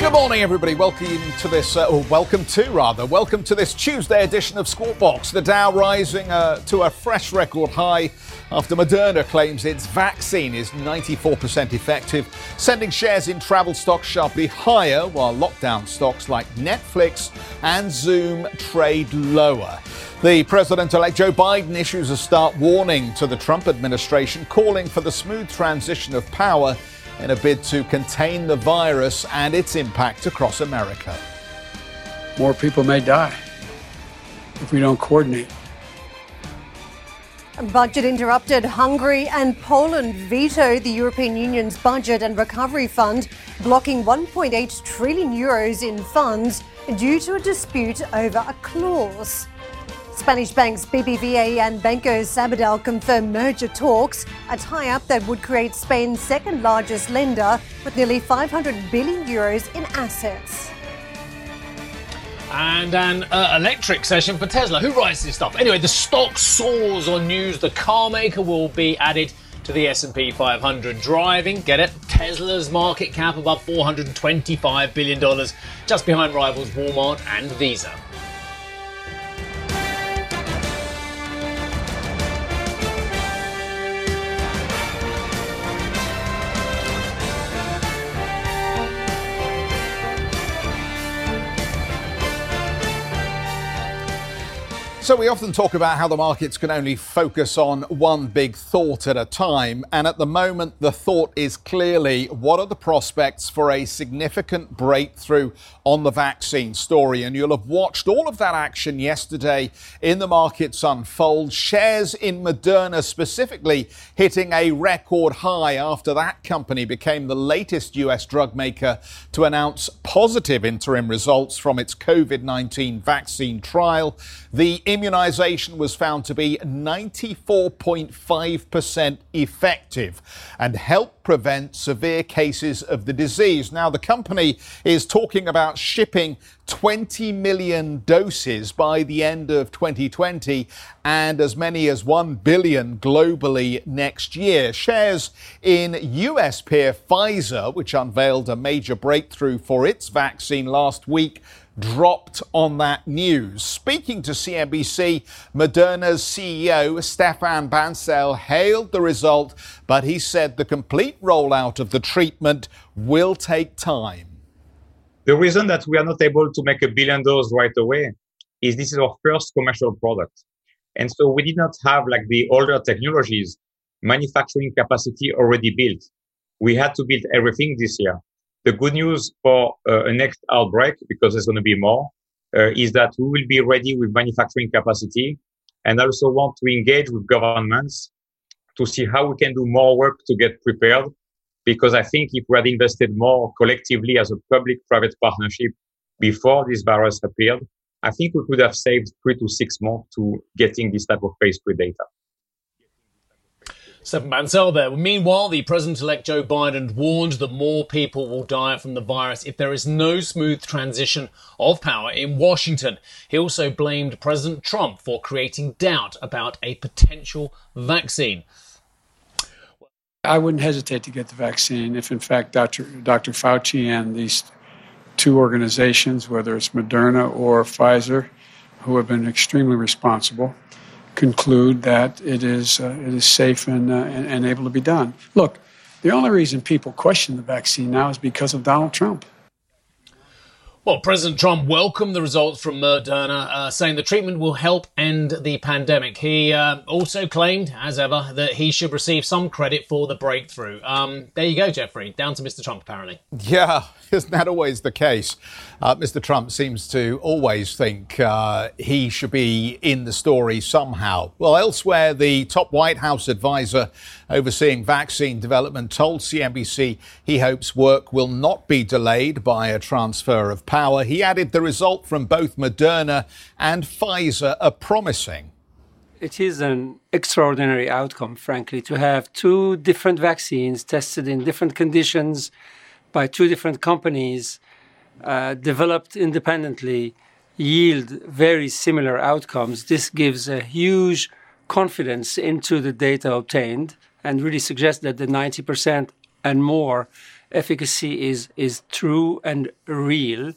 Good morning, everybody. Welcome to this, uh, or welcome to rather, welcome to this Tuesday edition of Squawk Box. The Dow rising uh, to a fresh record high after Moderna claims its vaccine is 94% effective, sending shares in travel stocks sharply higher, while lockdown stocks like Netflix and Zoom trade lower. The president elect Joe Biden issues a stark warning to the Trump administration, calling for the smooth transition of power in a bid to contain the virus and its impact across America. More people may die if we don't coordinate. Budget interrupted. Hungary and Poland vetoed the European Union's budget and recovery fund, blocking 1.8 trillion euros in funds due to a dispute over a clause. Spanish banks BBVA and Banco Sabadell confirm merger talks, a tie-up that would create Spain's second largest lender with nearly 500 billion euros in assets and an uh, electric session for Tesla. Who writes this stuff? Anyway, the stock soars on news. The car maker will be added to the S&P 500. Driving, get it? Tesla's market cap above 425 billion dollars, just behind rivals Walmart and Visa. So, we often talk about how the markets can only focus on one big thought at a time. And at the moment, the thought is clearly what are the prospects for a significant breakthrough on the vaccine story? And you'll have watched all of that action yesterday in the markets unfold. Shares in Moderna specifically hitting a record high after that company became the latest US drug maker to announce positive interim results from its COVID 19 vaccine trial. The immunization was found to be 94.5% effective and helped prevent severe cases of the disease. Now, the company is talking about shipping 20 million doses by the end of 2020 and as many as 1 billion globally next year. Shares in US peer Pfizer, which unveiled a major breakthrough for its vaccine last week, dropped on that news. Speaking to CNBC, Moderna's CEO Stéphane Bancel hailed the result, but he said the complete rollout of the treatment will take time. The reason that we are not able to make a billion doses right away is this is our first commercial product. And so we did not have like the older technologies, manufacturing capacity already built. We had to build everything this year. The good news for uh, a next outbreak, because there's going to be more, uh, is that we will be ready with manufacturing capacity and also want to engage with governments to see how we can do more work to get prepared. Because I think if we had invested more collectively as a public-private partnership before this virus appeared, I think we could have saved three to six months to getting this type of phase three data. Stephen Bancel there. Meanwhile, the President-elect Joe Biden warned that more people will die from the virus if there is no smooth transition of power in Washington. He also blamed President Trump for creating doubt about a potential vaccine. I wouldn't hesitate to get the vaccine if, in fact, Dr. Dr. Fauci and these two organizations, whether it's Moderna or Pfizer, who have been extremely responsible, conclude that it is, uh, it is safe and, uh, and, and able to be done. Look, the only reason people question the vaccine now is because of Donald Trump. Well, President Trump welcomed the results from Moderna, uh, saying the treatment will help end the pandemic. He uh, also claimed, as ever, that he should receive some credit for the breakthrough. Um, there you go, Jeffrey. Down to Mr. Trump, apparently. Yeah, isn't that always the case? Uh, Mr. Trump seems to always think uh, he should be in the story somehow. Well, elsewhere, the top White House advisor overseeing vaccine development told CNBC he hopes work will not be delayed by a transfer of power. He added the result from both Moderna and Pfizer are promising. It is an extraordinary outcome, frankly, to have two different vaccines tested in different conditions by two different companies uh, developed independently yield very similar outcomes, this gives a huge confidence into the data obtained and really suggests that the 90% and more efficacy is, is true and real.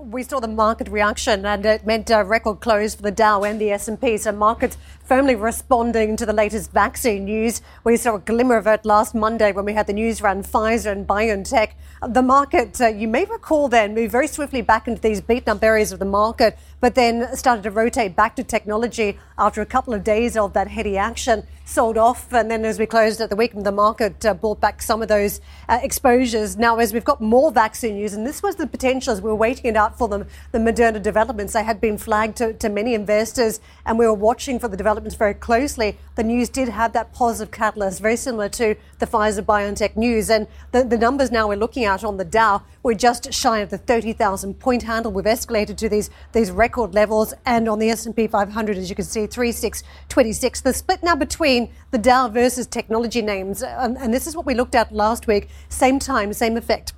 We saw the market reaction, and it meant a record close for the Dow and the S&P. So markets firmly responding to the latest vaccine news. We saw a glimmer of it last Monday when we had the news around Pfizer and BioNTech. The market, uh, you may recall, then moved very swiftly back into these beaten up areas of the market, but then started to rotate back to technology after a couple of days of that heady action sold off. And then as we closed at the week, the market uh, bought back some of those uh, exposures. Now, as we've got more vaccine news, and this was the potential as we were waiting it out for them, the Moderna developments, they had been flagged to, to many investors, and we were watching for the developments very closely. The news did have that positive catalyst, very similar to the Pfizer BioNTech news. And the, the numbers now we're looking at on the Dow, we're just shy of the 30,000 point handle. We've escalated to these, these record levels. And on the S&P 500, as you can see, 3626. The split now between the Dow versus technology names. Um, and this is what we looked at last week. Same time, same effect.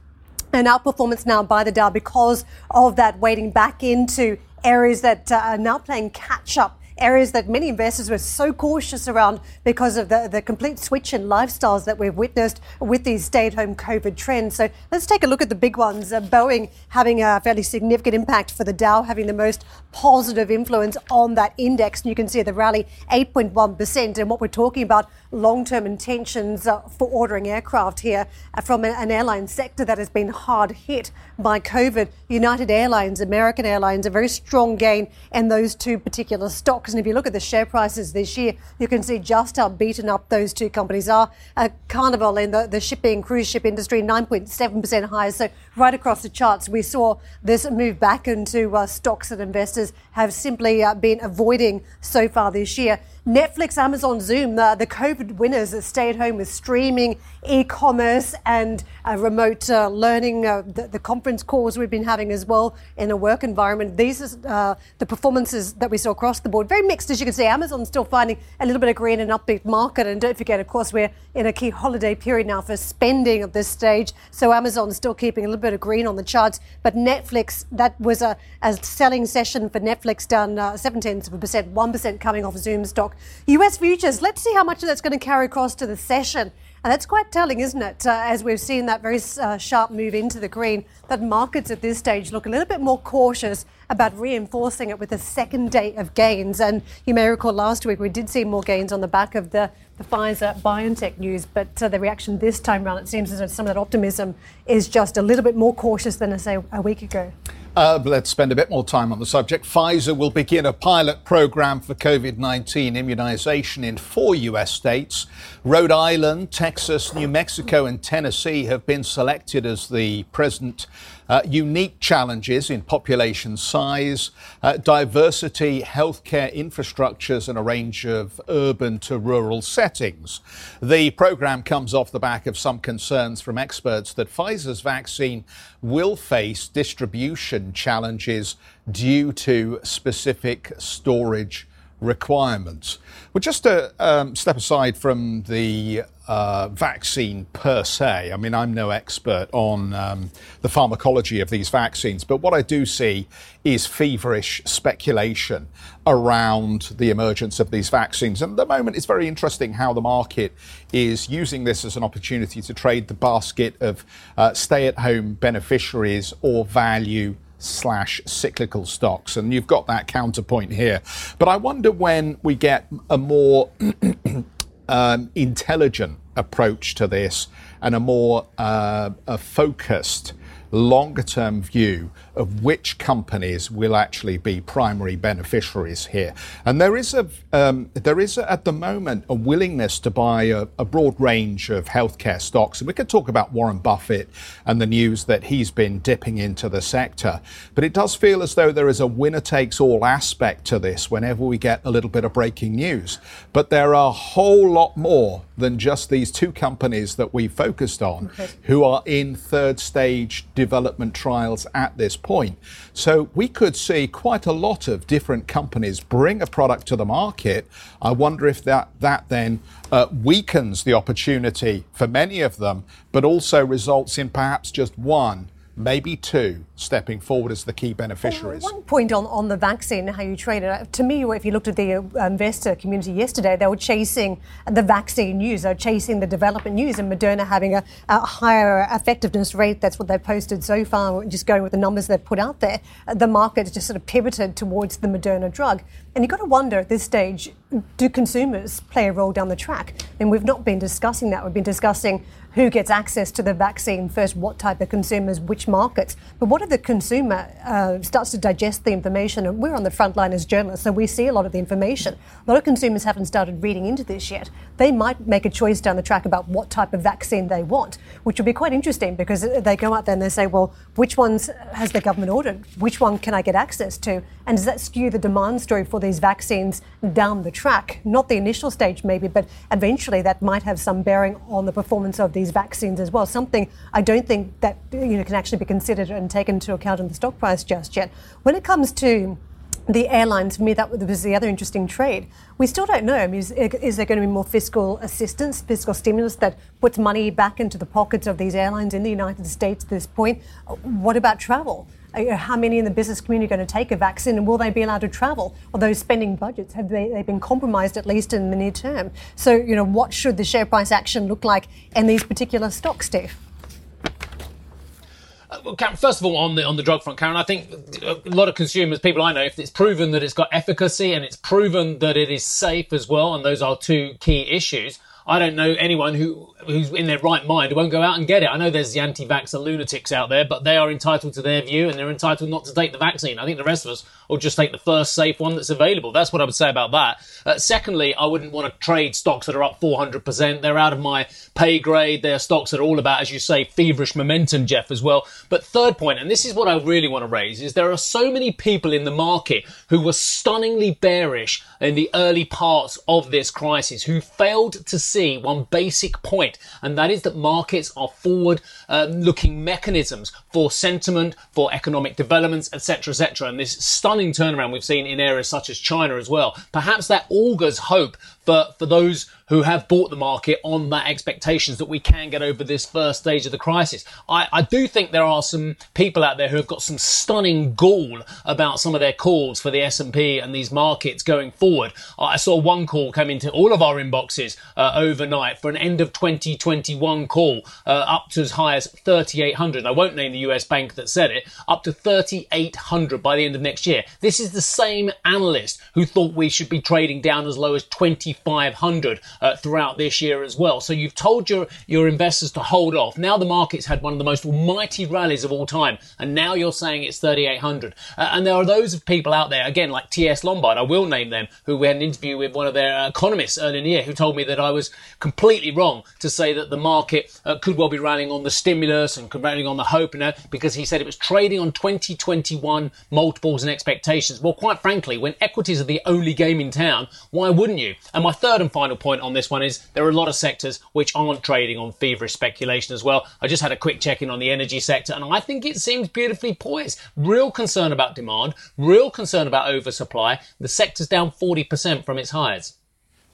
An outperformance now by the Dow because of that weighting back into areas that uh, are now playing catch up areas that many investors were so cautious around because of the, the complete switch in lifestyles that we've witnessed with these stay at home COVID trends. So let's take a look at the big ones. Uh, Boeing having a fairly significant impact for the Dow, having the most positive influence on that index. And you can see the rally 8.1%. And what we're talking about long term intentions uh, for ordering aircraft here uh, from an airline sector that has been hard hit by COVID. United Airlines, American Airlines, a very strong gain in those two particular stocks. And if you look at the share prices this year, you can see just how beaten up those two companies are. Uh, Carnival in the, the shipping, cruise ship industry, 9.7% higher. So right across the charts, we saw this move back into uh, stocks that investors have simply uh, been avoiding so far this year. Netflix, Amazon, Zoom, the, the COVID winners that stay at home with streaming, e commerce, and uh, remote uh, learning, uh, the, the, conference calls we've been having as well in a work environment. These are uh, the performances that we saw across the board. Very mixed, as you can see. Amazon's still finding a little bit of green and upbeat market. And don't forget, of course, we're in a key holiday period now for spending at this stage. So Amazon's still keeping a little bit of green on the charts. But Netflix, that was a, a selling session for Netflix down uh, 7 tenths of a percent, 1% coming off Zoom stock. US futures, let's see how much of that's going to carry across to the session. And that's quite telling, isn't it? Uh, as we've seen that very uh, sharp move into the green, that markets at this stage look a little bit more cautious about reinforcing it with a second day of gains. And you may recall last week we did see more gains on the back of the, the Pfizer BioNTech news, but uh, the reaction this time around, it seems as though some of that optimism is just a little bit more cautious than, say, a week ago. Uh, let's spend a bit more time on the subject. Pfizer will begin a pilot program for COVID 19 immunization in four US states. Rhode Island, Texas, New Mexico, and Tennessee have been selected as the present uh, unique challenges in population size, uh, diversity, healthcare infrastructures, and a range of urban to rural settings. The program comes off the back of some concerns from experts that Pfizer's vaccine will face distribution challenges due to specific storage requirements. Well, just to um, step aside from the uh, vaccine per se, I mean, I'm no expert on um, the pharmacology of these vaccines, but what I do see is feverish speculation around the emergence of these vaccines. And at the moment, it's very interesting how the market is using this as an opportunity to trade the basket of uh, stay at home beneficiaries or value slash cyclical stocks. And you've got that counterpoint here. But I wonder when we get a more um, intelligent approach to this and a more uh, a focused longer term view of which companies will actually be primary beneficiaries here. And there is a um, there is a, at the moment a willingness to buy a, a, broad range of healthcare stocks. And we could talk about Warren Buffett and the news that he's been dipping into the sector. But it does feel as though there is a winner takes all aspect to this whenever we get a little bit of breaking news. But there are a whole lot more than just these two companies that we focused on okay. who are in third stage development trials at this point. So we could see quite a lot of different companies bring a product to the market. I wonder if that, that then uh, weakens the opportunity for many of them, but also results in perhaps just one maybe two stepping forward as the key beneficiaries. Well, one point on, on the vaccine, how you trade it. To me, if you looked at the uh, investor community yesterday, they were chasing the vaccine news, they were chasing the development news, and Moderna having a, a higher effectiveness rate. That's what they've posted so far, just going with the numbers they've put out there. The market just sort of pivoted towards the Moderna drug. And you've got to wonder at this stage do consumers play a role down the track? And we've not been discussing that. We've been discussing who gets access to the vaccine first, what type of consumers, which markets. But what if the consumer uh, starts to digest the information? And we're on the front line as journalists, so we see a lot of the information. A lot of consumers haven't started reading into this yet. They might make a choice down the track about what type of vaccine they want, which will be quite interesting because they go out there and they say, well, which ones has the government ordered? Which one can I get access to? And does that skew the demand story for these vaccines down the track? Not the initial stage, maybe, but eventually that might have some bearing on the performance of these vaccines as well. Something I don't think that you know can actually be considered and taken into account in the stock price just yet. When it comes to the airlines, for me, that was the other interesting trade. We still don't know. I mean, is, is, there going to be more fiscal assistance, fiscal stimulus that puts money back into the pockets of these airlines in the United States at this point? What about travel? Uh, how many in the business community are going to take a vaccine and will they be allowed to travel? Or those spending budgets, have they, been compromised at least in the near term? So, you know, what should the share price action look like in these particular stocks, Steve? Uh, well, first of all, on the on the drug front, Karen, I think a lot of consumers, people I know, if it's proven that it's got efficacy and it's proven that it is safe as well, and those are two key issues, I don't know anyone who who's in their right mind who won't go out and get it. I know there's the anti-vaxxer lunatics out there, but they are entitled to their view and they're entitled not to take the vaccine. I think the rest of us will just take the first safe one that's available. That's what I would say about that. Uh, secondly, I wouldn't want to trade stocks that are up 400%. They're out of my pay grade. They're stocks that are all about, as you say, feverish momentum, Jeff, as well. But third point, and this is what I really want to raise, is there are so many people in the market who were stunningly bearish in the early parts of this crisis who failed to see one basic point, and that is that markets are forward uh, looking mechanisms for sentiment, for economic developments, etc., etc. And this stunning turnaround we've seen in areas such as China as well. Perhaps that augurs hope for, for those who have bought the market on that expectations that we can get over this first stage of the crisis. I, I do think there are some people out there who have got some stunning gall about some of their calls for the S&P and these markets going forward. I saw one call come into all of our inboxes uh, overnight for an end of 2021 call uh, up to as high as 3,800. I won't name the US bank that said it, up to 3,800 by the end of next year. This is the same analyst who thought we should be trading down as low as 2,500 uh, throughout this year as well. So you've told your, your investors to hold off. Now the market's had one of the most mighty rallies of all time, and now you're saying it's 3,800. Uh, and there are those of people out there, again, like T.S. Lombard, I will name them, who we had an interview with one of their economists earlier in the year, who told me that I was completely wrong to say that the market uh, could well be rallying on the stimulus and rallying on the hope, you know, because he said it was trading on 2021 multiples and expectations. Well, quite frankly, when equities are the only game in town, why wouldn't you? And my third and final point on this one is there are a lot of sectors which aren't trading on feverish speculation as well. I just had a quick check in on the energy sector and I think it seems beautifully poised. Real concern about demand, real concern about oversupply. The sector's down 40% from its highs.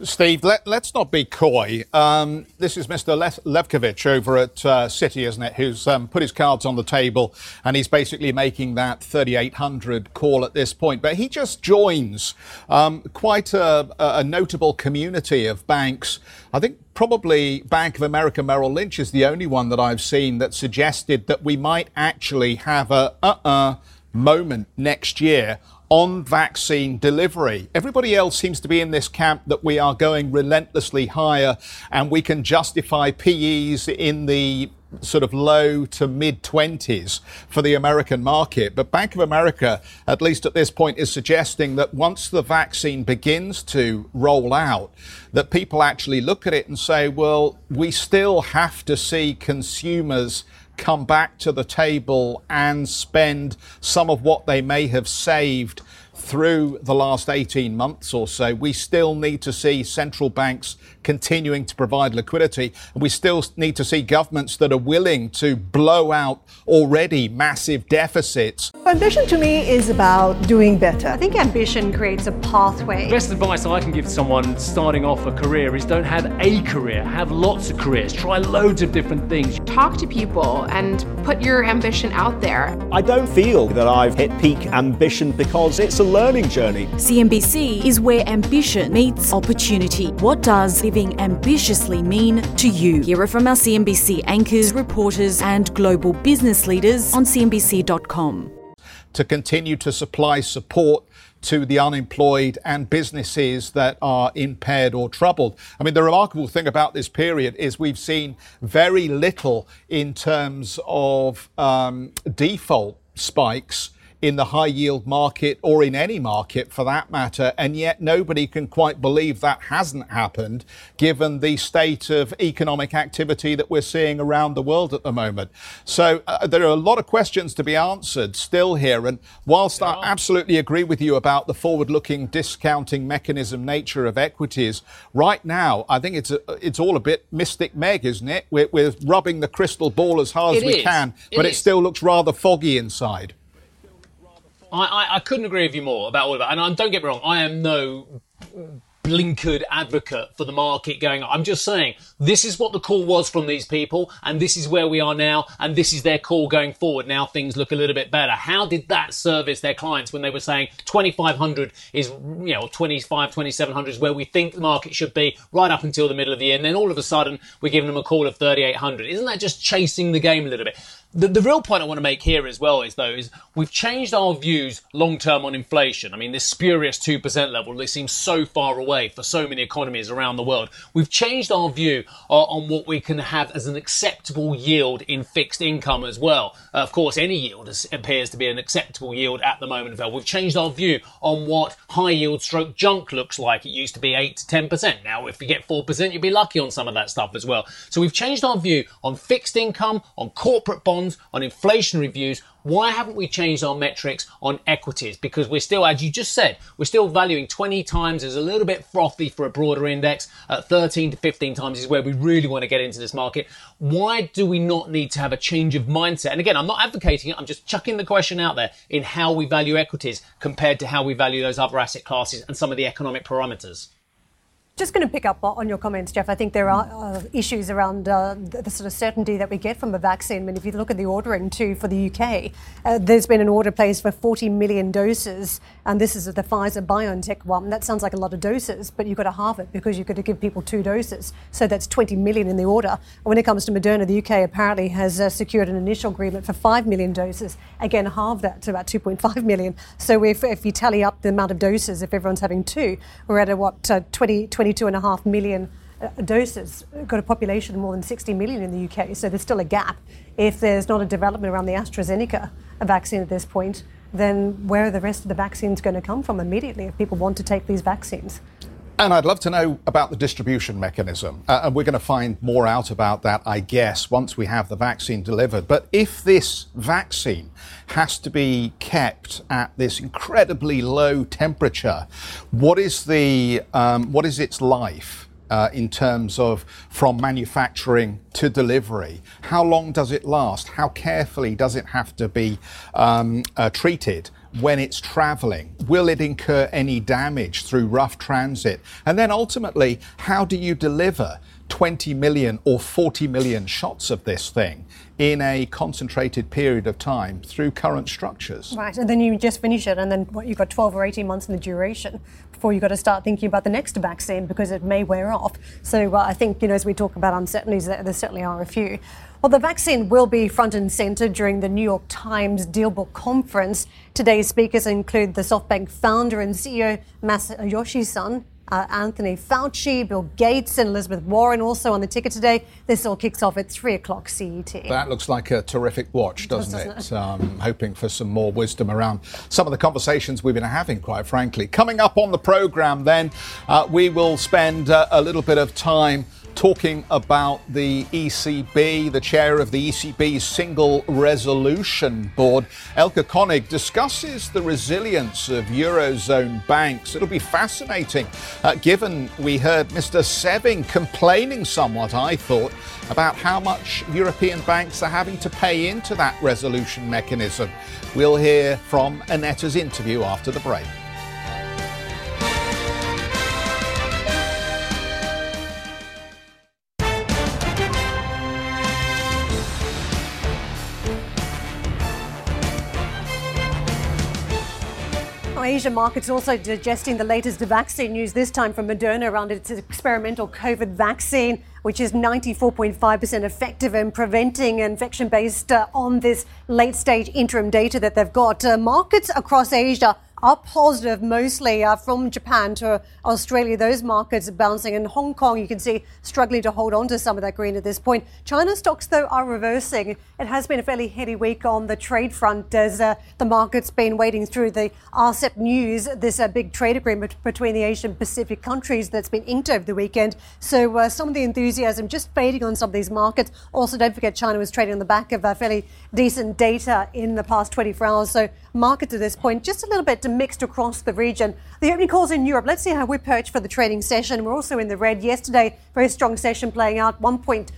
Steve, let, us not be coy. Um, this is Mr. Le- Levkovich over at uh, Citi, isn't it, who's um, put his cards on the table and he's basically making that 3,800 call at this point. But he just joins um, quite a, a, notable community of banks. I think probably Bank of America Merrill Lynch is the only one that I've seen that suggested that we might actually have a uh-uh moment next year on vaccine delivery. Everybody else seems to be in this camp that we are going relentlessly higher and we can justify PEs in the sort of low to mid 20s for the American market. But Bank of America, at least at this point, is suggesting that once the vaccine begins to roll out, that people actually look at it and say, well, we still have to see consumers come back to the table and spend some of what they may have saved through the last 18 months or so, we still need to see central banks continuing to provide liquidity. And we still need to see governments that are willing to blow out already massive deficits. Ambition to me is about doing better. I think ambition creates a pathway. The best advice I can give someone starting off a career is don't have a career, have lots of careers, try loads of different things. Talk to people and put your ambition out there. I don't feel that I've hit peak ambition because it's a learning journey. CNBC is where ambition meets opportunity. What does living ambitiously mean to you? Hear it from our CNBC anchors, reporters, and global business leaders on CNBC.com. To continue to supply support to the unemployed and businesses that are impaired or troubled. I mean, the remarkable thing about this period is we've seen very little in terms of um, default spikes in the high yield market or in any market for that matter. And yet nobody can quite believe that hasn't happened given the state of economic activity that we're seeing around the world at the moment. So uh, there are a lot of questions to be answered still here. And whilst yeah. I absolutely agree with you about the forward looking discounting mechanism nature of equities, right now, I think it's, a, it's all a bit mystic meg, isn't it? We're, we're rubbing the crystal ball as hard it as we is. can, but it, it still looks rather foggy inside. I, I, I, couldn't agree with you more about all of that. And um, don't get me wrong, I am no blinkered advocate for the market going up. I'm just saying this is what the call was from these people and this is where we are now and this is their call going forward. Now things look a little bit better. How did that service their clients when they were saying 2500 is, you know, 25, 2700 is where we think the market should be right up until the middle of the year. And then all of a sudden we're giving them a call of 3800. Isn't that just chasing the game a little bit? The, the real point I want to make here as well is though is we've changed our views long term on inflation. I mean this spurious two percent level they seems so far away for so many economies around the world. We've changed our view uh, on what we can have as an acceptable yield in fixed income as well. Uh, of course, any yield is, appears to be an acceptable yield at the moment. Well, we've changed our view on what high yield stroke junk looks like. It used to be eight to ten percent. Now, if you get four percent, you'd be lucky on some of that stuff as well. So we've changed our view on fixed income, on corporate bonds bonds, on inflation reviews. Why haven't we changed our metrics on equities? Because we're still, as you just said, we're still valuing 20 times as a little bit frothy for a broader index. At 13 to 15 times is where we really want to get into this market. Why do we not need to have a change of mindset? And again, I'm not advocating it. I'm just chucking the question out there in how we value equities compared to how we value those other asset classes and some of the economic parameters. Just going to pick up on your comments, Jeff. I think there are uh, issues around uh, the, the, sort of certainty that we get from a vaccine. I mean, if you look at the ordering too for the UK, uh, there's been an order placed for 40 million doses, and this is the Pfizer BioNTech one. That sounds like a lot of doses, but you've got to halve it because you've got to give people two doses. So that's 20 million in the order. When it comes to Moderna, the UK apparently has uh, secured an initial agreement for 5 million doses. Again, halve that to about 2.5 million. So if, if you tally up the amount of doses, if everyone's having two, we're at a, what, uh, 20, 20 22.5 million uh, doses, got a population of more than 60 million in the UK. So there's still a gap. If there's not a development around the AstraZeneca vaccine at this point, then where are the rest of the vaccines going to come from immediately if people want to take these vaccines? And I'd love to know about the distribution mechanism. Uh, and we're going to find more out about that, I guess, once we have the vaccine delivered. But if this vaccine has to be kept at this incredibly low temperature, what is, the, um, what is its life? Uh, in terms of from manufacturing to delivery? How long does it last? How carefully does it have to be um, uh, treated? When it's traveling? Will it incur any damage through rough transit? And then ultimately, how do you deliver 20 million or 40 million shots of this thing in a concentrated period of time through current structures? Right, and then you just finish it, and then what, you've got 12 or 18 months in the duration before you've got to start thinking about the next vaccine because it may wear off. So uh, I think, you know, as we talk about uncertainties, there, certainly are a few. Well, the vaccine will be front and centre during the New York Times Dealbook Conference. Today's speakers include the SoftBank founder and CEO Masayoshi Son, uh, Anthony Fauci, Bill Gates, and Elizabeth Warren also on the ticket today. This all kicks off at 3 o'clock CET. That looks like a terrific watch, doesn't, doesn't it? it? Um, hoping for some more wisdom around some of the conversations we've been having, quite frankly. Coming up on the programme, then, uh, we will spend uh, a little bit of time talking about the ECB, the chair of the ECB's Single Resolution Board. Elke König discusses the resilience of Eurozone banks. It'll be fascinating, uh, given we heard Mr. Sewing complaining somewhat, I thought, about how much European banks are having to pay into that resolution mechanism. We'll hear from Annette's interview after the break. Asian markets also digesting the latest vaccine news, this time from Moderna around its experimental COVID vaccine, which is 94.5% effective in preventing infection based uh, on this late stage interim data that they've got. Uh, markets across Asia are positive mostly uh, from Japan to Australia. Those markets are bouncing. In Hong Kong, you can see struggling to hold on to some of that green at this point. China stocks, though, are reversing. It has been a fairly heady week on the trade front as uh, the market's been waiting through the RCEP news, this uh, big trade agreement between the Asian Pacific countries that's been inked over the weekend. So uh, some of the enthusiasm just fading on some of these markets. Also, don't forget China was trading on the back of uh, fairly decent data in the past 24 hours. So markets at this point just a little bit mixed across the region. The opening calls in Europe. Let's see how we're perched for the trading session. We're also in the red yesterday. Very strong session playing out. 1.2%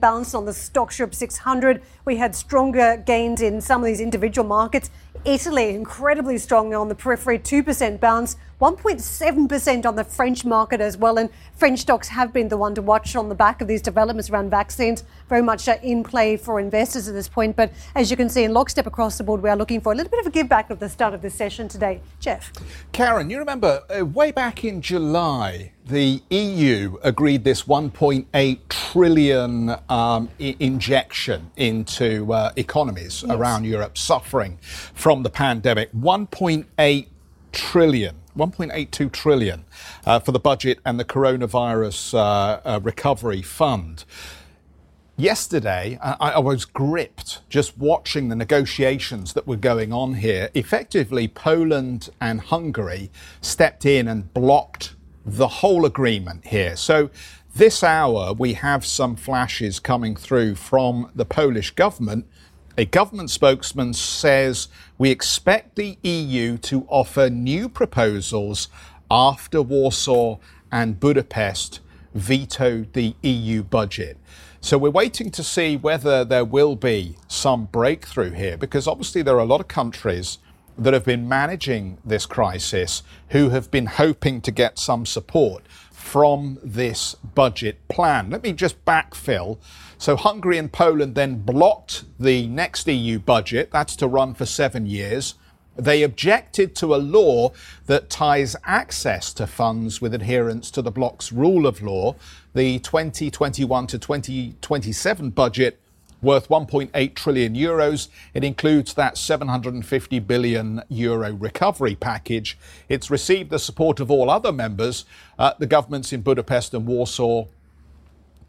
bounce on the STOXX Europe 600. We had stronger gains in some of these individual markets. Italy, incredibly strong on the periphery, 2% bounce, 1.7% on the French market as well. And French stocks have been the one to watch on the back of these developments around vaccines, very much uh, in play for investors at this point. But as you can see in lockstep across the board, we are looking for a little bit of a give back at the start of this session today. Jeff. Karen, you remember uh, way back in July, the EU agreed this 1.8 trillion um, I- injection into uh, economies yes. around Europe suffering from the pandemic. 1.8 trillion. 1.82 trillion uh, for the budget and the coronavirus uh, uh recovery fund. Yesterday, I, I, was gripped just watching the negotiations that were going on here. Effectively, Poland and Hungary stepped in and blocked the whole agreement here. So this hour, we have some flashes coming through from the Polish government. A government spokesman says we expect the EU to offer new proposals after Warsaw and Budapest vetoed the EU budget. So we're waiting to see whether there will be some breakthrough here because obviously there are a lot of countries that have been managing this crisis who have been hoping to get some support from this budget plan. Let me just backfill. So, Hungary and Poland then blocked the next EU budget, that's to run for seven years. They objected to a law that ties access to funds with adherence to the bloc's rule of law. The 2021 to 2027 budget worth 1.8 trillion euros. It includes that 750 billion euro recovery package. It's received the support of all other members, uh, the governments in Budapest and Warsaw.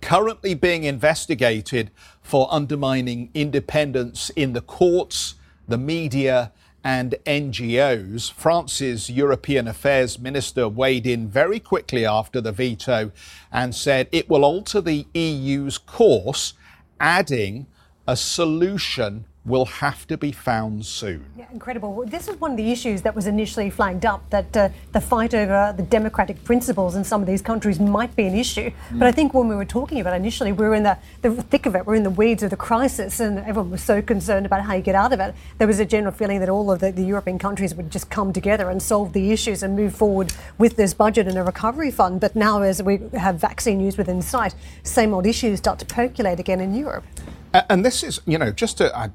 Currently being investigated for undermining independence in the courts, the media, and NGOs. France's European Affairs Minister weighed in very quickly after the veto and said it will alter the EU's course adding a solution will have to be found soon. Yeah, incredible. This is one of the issues that was initially flagged up that uh, the fight over the democratic principles in some of these countries might be an issue. Mm. But I think when we were talking about it initially, we were in the, the thick of it, we're in the weeds of the crisis, and everyone was so concerned about how you get out of it. There was a general feeling that all of the, the European countries would just come together and solve the issues and move forward with this budget and a recovery fund. But now, as we have vaccine news within sight, same old issues start to percolate again in Europe. And this is, you know, just to. I,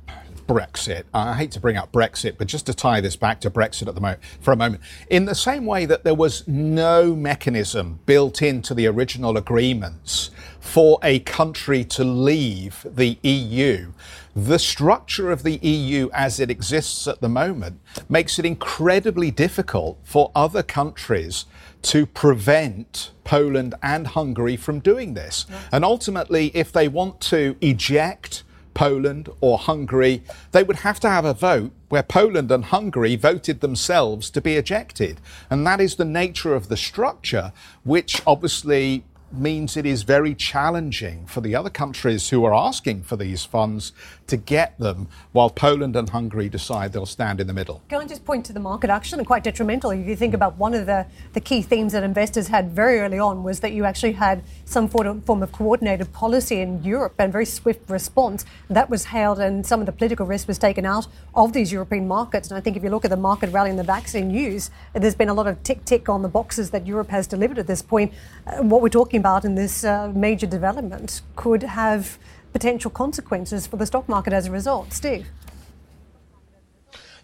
Brexit. I hate to bring up Brexit, but just to tie this back to Brexit at the moment for a moment. In the same way that there was no mechanism built into the original agreements for a country to leave the EU, the structure of the EU as it exists at the moment makes it incredibly difficult for other countries to prevent Poland and Hungary from doing this. And ultimately, if they want to eject Poland or Hungary, they would have to have a vote where Poland and Hungary voted themselves to be ejected. And that is the nature of the structure, which obviously means it is very challenging for the other countries who are asking for these funds to get them, while Poland and Hungary decide they'll stand in the middle. Can I just point to the market action and quite detrimental? If you think about one of the, the key themes that investors had very early on was that you actually had some form of coordinated policy in Europe and very swift response. That was hailed, and some of the political risk was taken out of these European markets. And I think if you look at the market rally in the vaccine news, there's been a lot of tick tick on the boxes that Europe has delivered at this point. Uh, what we're talking about in this uh, major development could have potential consequences for the stock market as a result. Steve.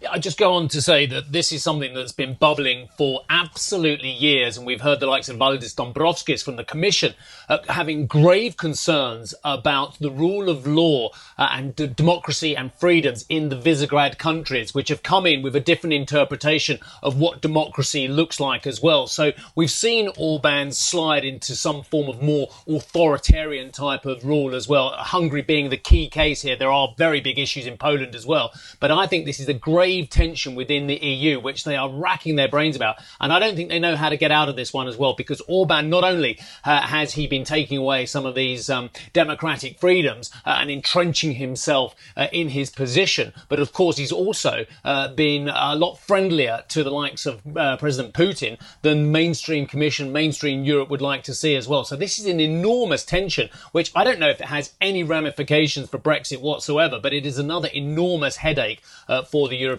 I just go on to say that this is something that's been bubbling for absolutely years, and we've heard the likes of Valdis Dombrovskis from the Commission uh, having grave concerns about the rule of law uh, and d- democracy and freedoms in the Visegrad countries, which have come in with a different interpretation of what democracy looks like as well. So we've seen Orban slide into some form of more authoritarian type of rule as well. Hungary being the key case here. There are very big issues in Poland as well, but I think this is a great grave tension within the EU, which they are racking their brains about. And I don't think they know how to get out of this one as well, because Orban, not only uh, has he been taking away some of these um, democratic freedoms uh, and entrenching himself uh, in his position, but of course he's also uh, been a lot friendlier to the likes of uh, President Putin than mainstream Commission, mainstream Europe would like to see as well. So this is an enormous tension, which I don't know if it has any ramifications for Brexit whatsoever, but it is another enormous headache uh, for the European